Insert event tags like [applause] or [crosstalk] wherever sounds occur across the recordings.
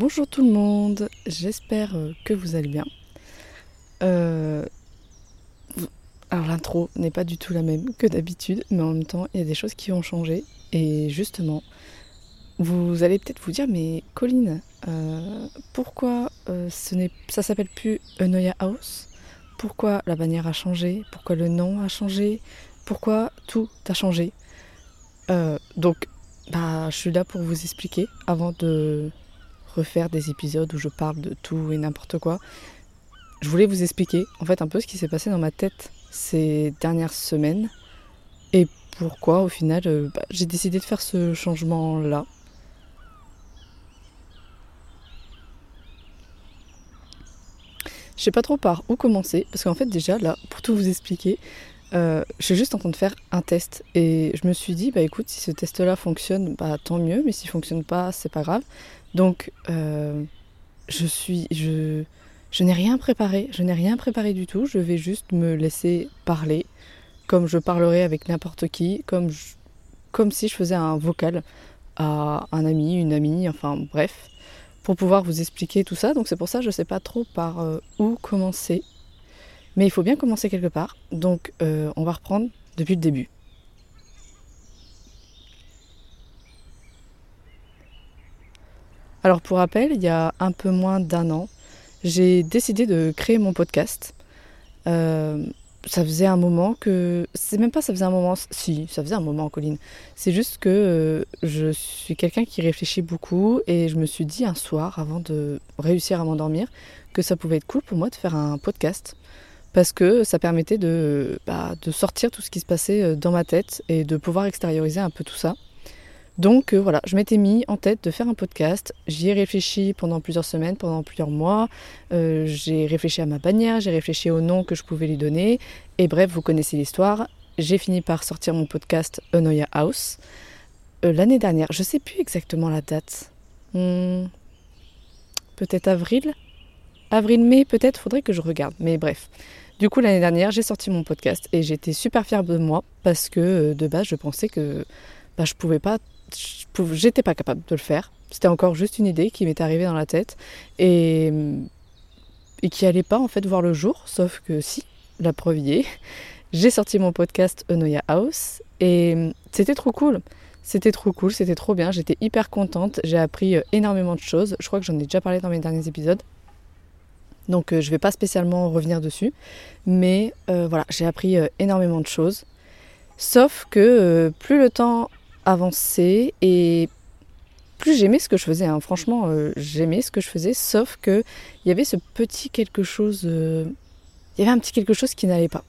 Bonjour tout le monde, j'espère euh, que vous allez bien. Euh, alors l'intro n'est pas du tout la même que d'habitude, mais en même temps il y a des choses qui ont changé. Et justement, vous allez peut-être vous dire, mais Colline, euh, pourquoi ce n'est, ça s'appelle plus Eunoia House? Pourquoi la bannière a changé? Pourquoi le nom a changé? Pourquoi tout a changé? Donc, bah, je suis là pour vous expliquer avant de refaire des épisodes où je parle de tout et n'importe quoi. Je voulais vous expliquer en fait un peu ce qui s'est passé dans ma tête ces dernières semaines et pourquoi au final euh, bah, j'ai décidé de faire ce changement là. Je sais pas trop par où commencer parce qu'en fait déjà là pour tout vous expliquer euh, je suis juste en train de faire un test. Et je me suis dit bah écoute si ce test là fonctionne bah tant mieux. Mais s'il fonctionne pas c'est pas grave. Donc, euh, je suis, je, je n'ai rien préparé, je n'ai rien préparé du tout. Je vais juste me laisser parler, comme je parlerais avec n'importe qui, comme, comme si je faisais un vocal à un ami, une amie, enfin bref, pour pouvoir vous expliquer tout ça. Donc c'est pour ça que je sais pas trop par euh, où commencer, mais il faut bien commencer quelque part. Donc euh, on va reprendre depuis le début. Alors pour rappel, il y a un peu moins d'un an, j'ai décidé de créer mon podcast. Euh, ça faisait un moment que... C'est même pas ça faisait un moment... Si, ça faisait un moment, Colline. C'est juste que euh, je suis quelqu'un qui réfléchit beaucoup et je me suis dit un soir, avant de réussir à m'endormir, que ça pouvait être cool pour moi de faire un podcast. Parce que ça permettait de, bah, de sortir tout ce qui se passait euh, dans ma tête et de pouvoir extérioriser un peu tout ça. Donc euh, voilà, je m'étais mis en tête de faire un podcast. J'y ai réfléchi pendant plusieurs semaines, pendant plusieurs mois. Euh, j'ai réfléchi à ma bannière, j'ai réfléchi au nom que je pouvais lui donner. Et bref, vous connaissez l'histoire. J'ai fini par sortir mon podcast Anoya House l'année dernière. Je sais plus exactement la date. Hmm, peut-être avril? Avril-mai, peut-être, faudrait que je regarde. Mais bref. Du coup, l'année dernière, j'ai sorti mon podcast et j'étais super fière de moi parce que de base, je pensais que bah, je pouvais pas j'étais pas capable de le faire. C'était encore juste une idée qui m'était arrivée dans la tête et, qui allait pas en fait voir le jour, sauf que si, la preuve est. [laughs] J'ai sorti mon podcast Enoya House et c'était trop cool. C'était trop cool, c'était trop bien, j'étais hyper contente, j'ai appris euh, énormément de choses. Je crois que j'en ai déjà parlé dans mes derniers épisodes. Donc euh, je vais pas spécialement revenir dessus. Mais euh, voilà, j'ai appris énormément de choses. Sauf que plus le temps avancer et plus j'aimais ce que je faisais. Hein. Franchement, euh, j'aimais ce que je faisais, sauf que il y avait ce petit quelque chose. Euh, il y avait un petit quelque chose qui n'allait pas.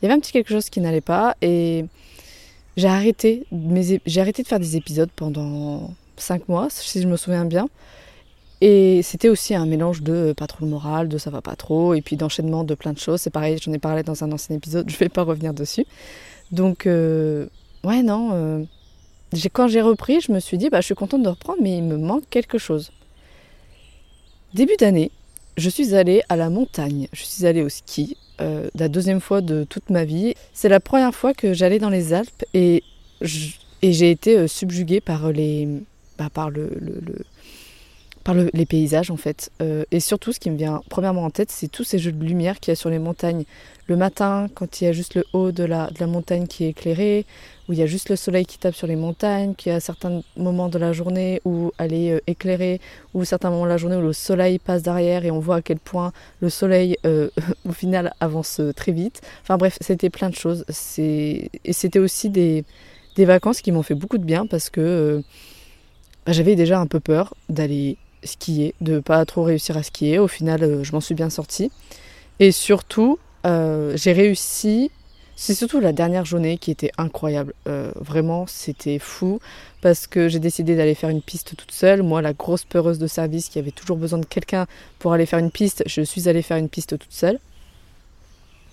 Il y avait un petit quelque chose qui n'allait pas et j'ai arrêté, j'ai arrêté de faire des épisodes pendant 5 mois, si je me souviens bien. Et c'était aussi un mélange de euh, pas trop le moral, de ça va pas trop, et puis d'enchaînement de plein de choses. C'est pareil, j'en ai parlé dans un ancien épisode, [laughs] je vais pas revenir dessus. Donc, ouais, non quand j'ai repris, je me suis dit, bah, je suis contente de reprendre, mais il me manque quelque chose. Début d'année, je suis allée à la montagne, je suis allée au ski, euh, la deuxième fois de toute ma vie. C'est la première fois que j'allais dans les Alpes et j'ai été euh, subjuguée par les, bah, par le, par les paysages en fait. Euh, et surtout, ce qui me vient premièrement en tête, c'est tous ces jeux de lumière qu'il y a sur les montagnes. Le matin, quand il y a juste le haut de la, de la montagne qui est éclairé, où il y a juste le soleil qui tape sur les montagnes, qu'il y a certains moments de la journée où elle est euh, éclairée, ou certains moments de la journée où le soleil passe derrière et on voit à quel point le soleil euh, [laughs] au final avance très vite. Enfin bref, c'était plein de choses. Et c'était aussi des, des vacances qui m'ont fait beaucoup de bien parce que bah, j'avais déjà un peu peur d'aller skier, de pas trop réussir à skier. Au final, euh, je m'en suis bien sortie. Et surtout, euh, j'ai réussi. C'est surtout la dernière journée qui était incroyable. Euh, vraiment, c'était fou parce que j'ai décidé d'aller faire une piste toute seule. Moi, la grosse peureuse de service qui avait toujours besoin de quelqu'un pour aller faire une piste, je suis allée faire une piste toute seule.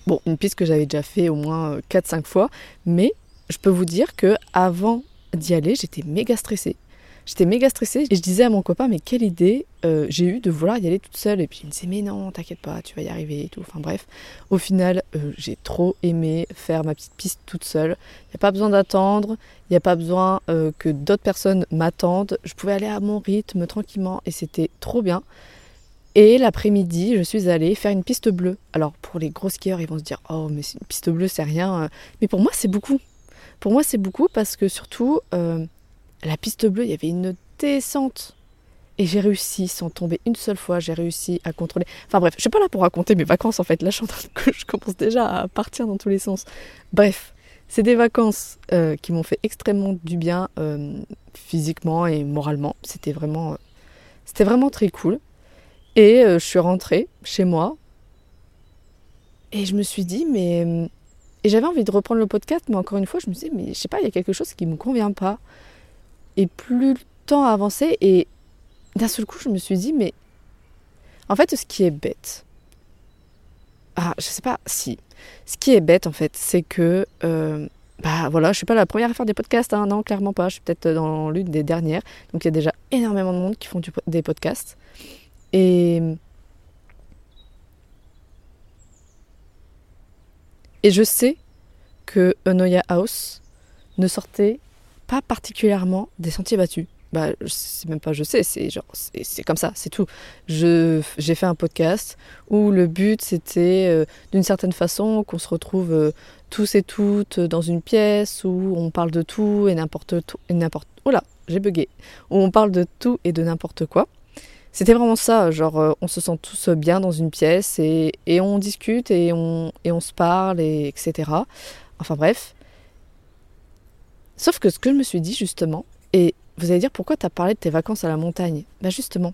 Bon, une piste que j'avais déjà fait au moins 4-5 fois, mais je peux vous dire que avant d'y aller, j'étais méga stressée. J'étais méga stressée et je disais à mon copain, mais quelle idée euh, j'ai eu de vouloir y aller toute seule. Et puis il me disait, mais non, t'inquiète pas, tu vas y arriver et tout. Enfin bref, au final, euh, j'ai trop aimé faire ma petite piste toute seule. Il n'y a pas besoin d'attendre, il n'y a pas besoin euh, que d'autres personnes m'attendent. Je pouvais aller à mon rythme tranquillement et c'était trop bien. Et l'après-midi, je suis allée faire une piste bleue. Alors pour les gros skieurs, ils vont se dire, oh mais une piste bleue, c'est rien. Mais pour moi, c'est beaucoup. Pour moi, c'est beaucoup parce que surtout, la piste bleue, il y avait une descente. Et j'ai réussi, sans tomber une seule fois, j'ai réussi à contrôler. Enfin bref, je suis pas là pour raconter mes vacances en fait. Là, je, [laughs] je commence déjà à partir dans tous les sens. Bref, c'est des vacances euh, qui m'ont fait extrêmement du bien euh, physiquement et moralement. C'était vraiment, euh, c'était vraiment très cool. Et je suis rentrée chez moi. Et je me suis dit, mais. Et j'avais envie de reprendre le podcast, mais encore une fois, je me disais, mais je sais pas, il y a quelque chose qui me convient pas. Et plus le temps avançait, et d'un seul coup, je me suis dit, mais en fait, ce qui est bête, ah, je sais pas si, ce qui est bête en fait, c'est que, euh, bah voilà, je suis pas la première à faire des podcasts, hein, non, clairement pas, je suis peut-être dans l'une des dernières, donc il y a déjà énormément de monde qui font des podcasts, et et je sais que Onoya House ne sortait pas particulièrement des sentiers battus. Bah, c'est même pas je sais, c'est genre c'est comme ça, c'est tout. J'ai fait un podcast où le but c'était euh, d'une certaine façon qu'on se retrouve euh, tous et toutes dans une pièce où on parle de tout et n'importe tout et oh là, j'ai bugué. Où on parle de tout et de n'importe quoi. C'était vraiment ça, genre euh, on se sent tous bien dans une pièce et, et on discute et on, et on se parle et etc. Enfin bref, Sauf que ce que je me suis dit justement, et vous allez dire pourquoi tu as parlé de tes vacances à la montagne? Ben justement,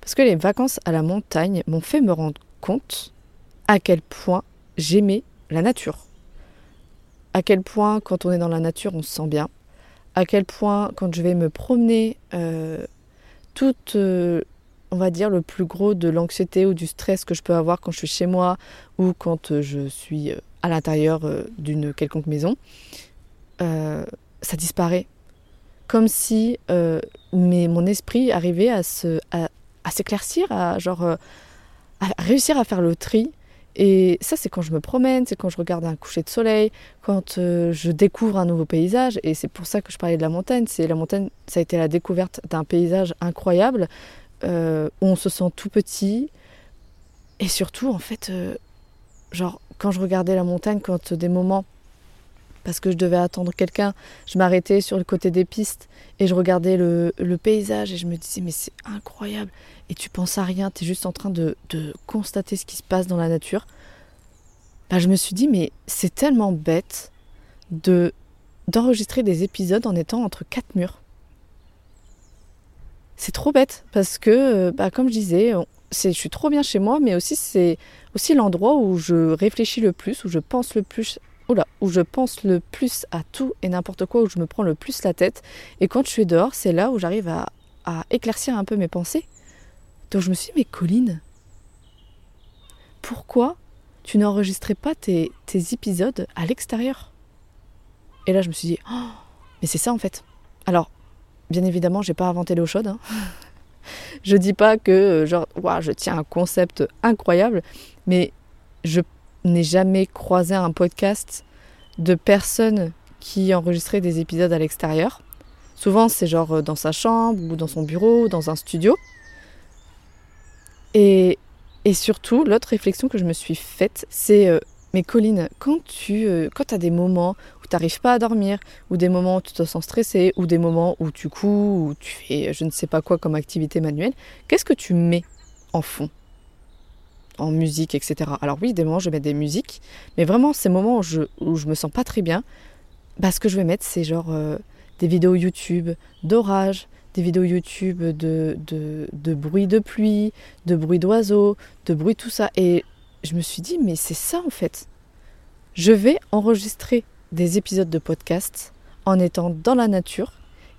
parce que les vacances à la montagne m'ont fait me rendre compte à quel point j'aimais la nature. À quel point quand on est dans la nature on se sent bien. À quel point quand je vais me promener, euh, toute, euh, on va dire, le plus gros de l'anxiété ou du stress que je peux avoir quand je suis chez moi ou quand je suis à l'intérieur euh, d'une quelconque maison, ça disparaît. Comme si euh, mon esprit arrivait à, se, à, s'éclaircir, à, genre, euh, réussir à faire le tri. Et ça, c'est quand je me promène, c'est quand je regarde un coucher de soleil, quand euh, je découvre un nouveau paysage. Et c'est pour ça que je parlais de la montagne. C'est la montagne, ça a été la découverte d'un paysage incroyable où on se sent tout petit. Et surtout, en fait, genre, quand je regardais la montagne, quand des moments parce que je devais attendre quelqu'un. Je m'arrêtais sur le côté des pistes et je regardais le, paysage et je me disais mais c'est incroyable. Et tu penses à rien, tu es juste en train de, constater ce qui se passe dans la nature. Bah, je me suis dit mais c'est tellement bête de d'enregistrer des épisodes en étant entre quatre murs. C'est trop bête parce que, bah, comme je disais, je suis trop bien chez moi, mais aussi c'est aussi l'endroit où je réfléchis le plus, où je pense le plus où je pense le plus à tout et n'importe quoi, où je me prends le plus la tête. Et quand je suis dehors, c'est là où j'arrive à, éclaircir un peu mes pensées. Donc je me suis dit, mais Colline, pourquoi tu n'enregistrais pas tes, épisodes à l'extérieur? Et là, je me suis dit, oh, mais c'est ça en fait. Alors, bien évidemment, j'ai pas inventé l'eau chaude. Hein. [laughs] je dis pas que genre, je tiens un concept incroyable, mais je n'ai jamais croisé un podcast de personnes qui enregistraient des épisodes à l'extérieur. Souvent, c'est genre euh, dans sa chambre ou dans son bureau ou dans un studio. Et, et surtout, l'autre réflexion que je me suis faite, c'est euh, mais Colline, quand tu euh, quand as des moments où tu n'arrives pas à dormir, ou des moments où tu te sens stressé, ou des moments où tu couds, ou tu fais je ne sais pas quoi comme activité manuelle, qu'est-ce que tu mets en fond? En musique, etc. Alors oui, des moments, je mets des musiques, mais vraiment, ces moments où je, me sens pas très bien, bah, ce que je vais mettre, c'est genre euh, des vidéos YouTube d'orage, des vidéos YouTube de, de, de bruit de pluie, de bruit d'oiseaux, de bruit tout ça. Et je me suis dit, mais c'est ça en fait. Je vais enregistrer des épisodes de podcast en étant dans la nature,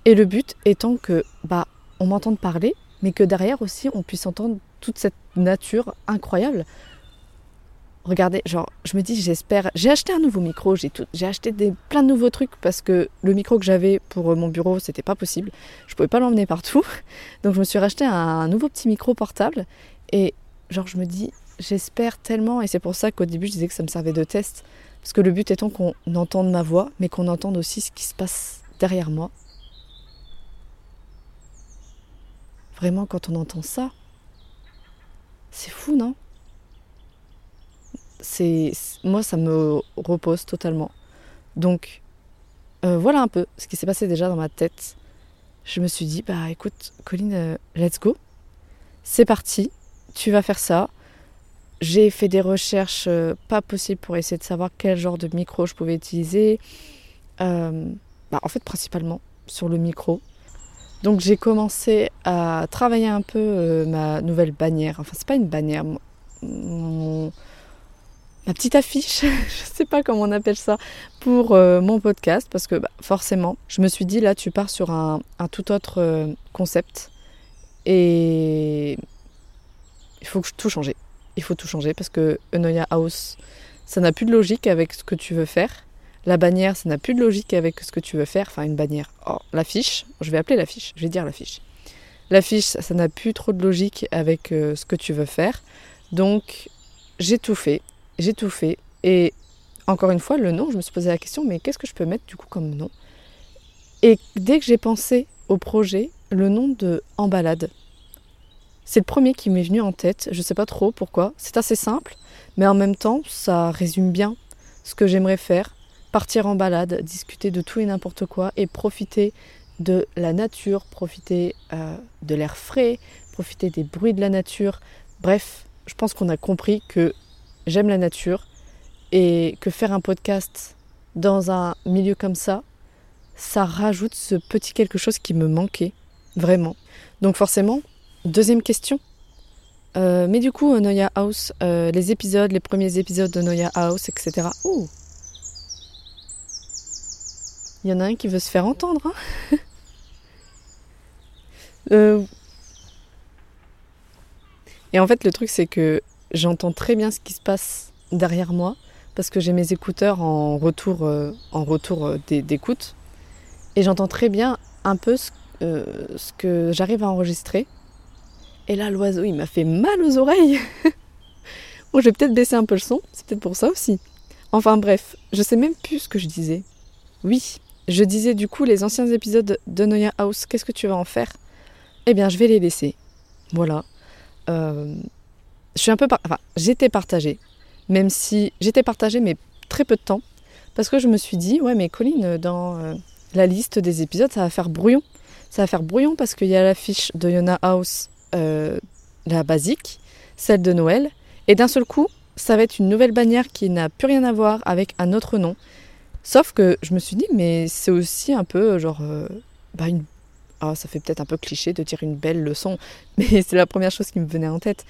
et le but étant que bah on m'entende parler, mais que derrière aussi on puisse entendre toute cette nature incroyable. regardez, genre, je me dis, j'espère. J'ai acheté un nouveau micro, j'ai acheté des, plein de nouveaux trucs parce que le micro que j'avais pour mon bureau, c'était pas possible. Je pouvais pas l'emmener partout. [laughs] Donc, je me suis racheté un, nouveau petit micro portable. Et, genre, je me dis, j'espère tellement. Et c'est pour ça qu'au début, je disais que ça me servait de test. Parce que le but étant qu'on entende ma voix, mais qu'on entende aussi ce qui se passe derrière moi. Vraiment, quand on entend ça, c'est fou, non? C'est moi ça me repose totalement. Donc euh, voilà un peu ce qui s'est passé déjà dans ma tête. Je me suis dit bah écoute Colline, euh, let's go. C'est parti, tu vas faire ça. J'ai fait des recherches euh, pas possibles pour essayer de savoir quel genre de micro je pouvais utiliser. Bah, en fait principalement sur le micro. Donc j'ai commencé à travailler un peu ma nouvelle bannière. Enfin c'est pas une bannière. Mon, ma petite affiche, [laughs] je sais pas comment on appelle ça, pour euh, mon podcast, parce que bah, forcément, je me suis dit là, tu pars sur un, tout autre euh, concept et il faut tout changer. Il faut tout changer parce que Enoya House, ça n'a plus de logique avec ce que tu veux faire. La bannière, ça n'a plus de logique avec ce que tu veux faire. Enfin, une bannière. L'affiche, je vais appeler l'affiche, je vais dire l'affiche. L'affiche, ça n'a plus trop de logique avec euh, ce que tu veux faire. Donc, j'ai tout fait j'ai tout fait. Et encore une fois, le nom, je me suis posé la question, mais qu'est-ce que je peux mettre du coup comme nom? Et dès que j'ai pensé au projet, le nom de En balade, c'est le premier qui m'est venu en tête. Je ne sais pas trop pourquoi. C'est assez simple, mais en même temps, ça résume bien ce que j'aimerais faire. Partir en balade, discuter de tout et n'importe quoi et profiter de la nature, profiter euh, de l'air frais, profiter des bruits de la nature. Bref, je pense qu'on a compris que j'aime la nature et que faire un podcast dans un milieu comme ça, ça rajoute ce petit quelque chose qui me manquait, vraiment. Donc forcément, deuxième question. Euh, mais du coup, Noya House, euh, les épisodes, les premiers épisodes de Noya House, etc. Ouh Il y en a un qui veut se faire entendre. Hein [laughs] euh, Et en fait, le truc, c'est que j'entends très bien ce qui se passe derrière moi parce que j'ai mes écouteurs en retour, euh, en retour euh, d'écoute et j'entends très bien un peu ce, euh, ce que j'arrive à enregistrer. Et là, l'oiseau, il m'a fait mal aux oreilles. [laughs] bon, je vais peut-être baisser un peu le son, c'est peut-être pour ça aussi. Enfin bref, je sais même plus ce que je disais. Oui, je disais du coup les anciens épisodes de Noya House, qu'est-ce que tu vas en faire? Eh bien, je vais les laisser. Voilà. Euh, je suis un peu. Enfin, j'étais partagée. Même si j'étais partagée, mais très peu de temps. Parce que je me suis dit, ouais, mais Colline, dans euh, la liste des épisodes, ça va faire brouillon. Ça va faire brouillon parce qu'il y a l'affiche de Yona House, euh, la basique, celle de Noël. Et d'un seul coup, ça va être une nouvelle bannière qui n'a plus rien à voir avec un autre nom. Sauf que je me suis dit, mais c'est aussi un peu genre. Euh, bah une... Ah, ça fait peut-être un peu cliché de dire une belle leçon, [laughs] mais c'est la première chose qui me venait en tête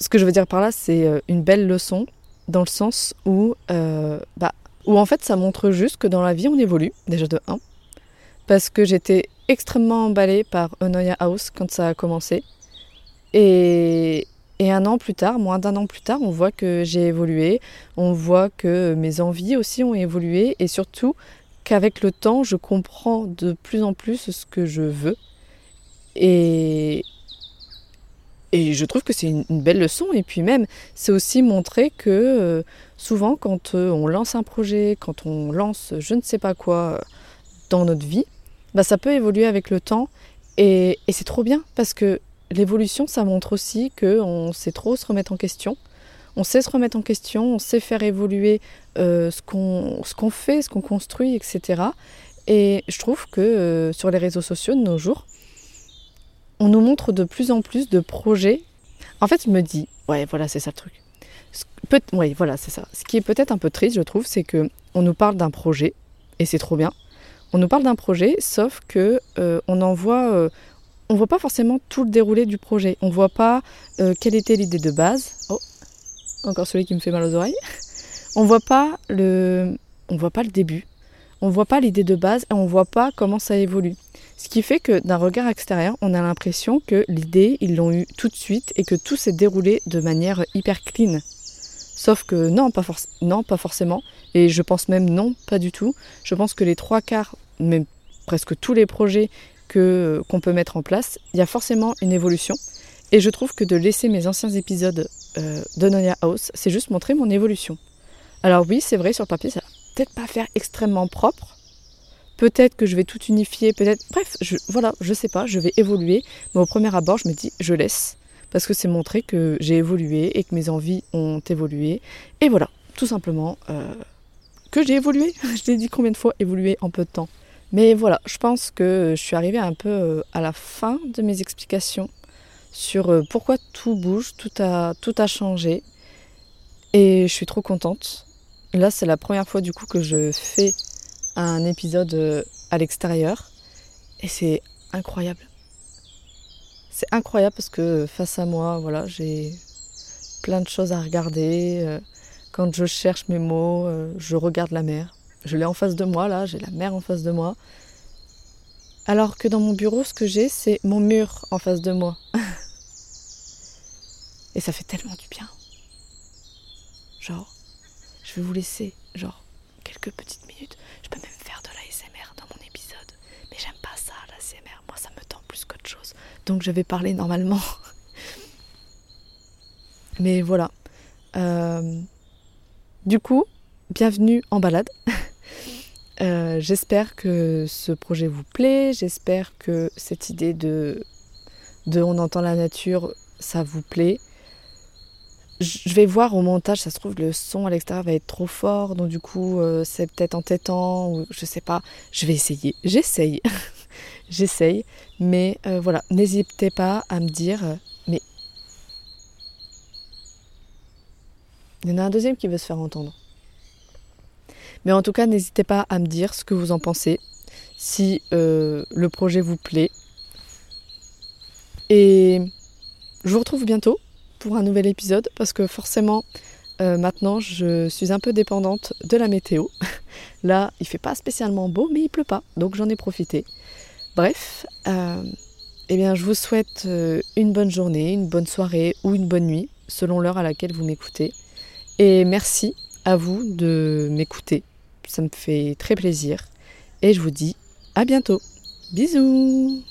ce que je veux dire par là, c'est euh, une belle leçon dans le sens où, euh, bah, où en fait ça montre juste que dans la vie on évolue, déjà de 1, parce que j'étais extrêmement emballée par Onoya House quand ça a commencé. Et, et un an plus tard, moins d'un an plus tard, on voit que j'ai évolué, on voit que mes envies aussi ont évolué, et surtout qu'avec le temps, je comprends de plus en plus ce que je veux. Et, et je trouve que c'est une, belle leçon. Et puis même, c'est aussi montrer que euh, souvent, quand euh, on lance un projet, quand on lance je ne sais pas quoi euh, dans notre vie, bah, ça peut évoluer avec le temps. Et, c'est trop bien parce que l'évolution, ça montre aussi qu'on sait trop se remettre en question. On sait se remettre en question, on sait faire évoluer ce qu'on fait, ce qu'on construit, etc. Et je trouve que sur les réseaux sociaux de nos jours, on nous montre de plus en plus de projets. En fait, je me dis, ouais, voilà, c'est ça le truc. Peut oui, voilà, c'est ça. Ce qui est peut-être un peu triste, je trouve, c'est que on nous parle d'un projet et c'est trop bien. On nous parle d'un projet, sauf que euh, on en voit, euh, on voit pas forcément tout le déroulé du projet. On voit pas euh, quelle était l'idée de base. Oh, encore celui qui me fait mal aux oreilles. [laughs] On voit voit pas le début. On voit pas l'idée de base et on voit pas comment ça évolue. Ce qui fait que d'un regard extérieur, on a l'impression que l'idée, ils l'ont eu tout de suite et que tout s'est déroulé de manière hyper clean. Sauf que non, pas forcément. Et je pense même non, pas du tout. Je pense que les trois quarts, même presque tous les projets que, qu'on peut mettre en place, il y a forcément une évolution. Et je trouve que de laisser mes anciens épisodes euh, de Nonia House, c'est juste montrer mon évolution. Alors oui, c'est vrai, sur papier, ça va peut-être pas faire extrêmement propre. Peut-être que je vais tout unifier, peut-être... Bref, je, voilà, je sais pas, je vais évoluer. Mais au premier abord, je me dis, je laisse. Parce que c'est montrer que j'ai évolué et que mes envies ont évolué. Et voilà, tout simplement, euh, que j'ai évolué. [laughs] je l'ai dit combien de fois, évolué en peu de temps. Mais voilà, je pense que je suis arrivée un peu euh, à la fin de mes explications sur euh, pourquoi tout bouge, tout a, tout a changé. Et je suis trop contente. Là, c'est la première fois du coup que je fais un épisode euh, à l'extérieur. Et c'est incroyable. C'est incroyable parce que face à moi, voilà, j'ai plein de choses à regarder. Quand je cherche mes mots, je regarde la mer. Je l'ai en face de moi, là, j'ai la mer en face de moi. Alors que dans mon bureau, ce que j'ai, c'est mon mur en face de moi. [laughs] Et ça fait tellement du bien. Genre, je vais vous laisser, genre, quelques petites minutes. Je peux même faire de l'ASMR dans mon épisode. Mais j'aime pas ça, l'ASMR. Moi, ça me tend plus qu'autre chose. Donc, je vais parler normalement. [laughs] Mais voilà. Euh, du coup, bienvenue en balade. [laughs] Euh, j'espère que ce projet vous plaît. J'espère que cette idée de, de on entend la nature, ça vous plaît je vais voir au montage, ça se trouve le son à l'extérieur va être trop fort, donc du coup euh, c'est peut-être entêtant ou je sais pas. Je vais essayer, j'essaye, [laughs] j'essaye, mais euh, voilà, n'hésitez pas à me dire. Mais il y en a un deuxième qui veut se faire entendre. Mais en tout cas, n'hésitez pas à me dire ce que vous en pensez, si le projet vous plaît. Et je vous retrouve bientôt pour un nouvel épisode parce que forcément euh, maintenant je suis un peu dépendante de la météo. [laughs] Là il fait pas spécialement beau mais il pleut pas donc j'en ai profité. Bref, euh, eh bien je vous souhaite euh, une bonne journée, une bonne soirée ou une bonne nuit selon l'heure à laquelle vous m'écoutez. Et merci à vous de m'écouter. Ça me fait très plaisir. Et je vous dis à bientôt. Bisous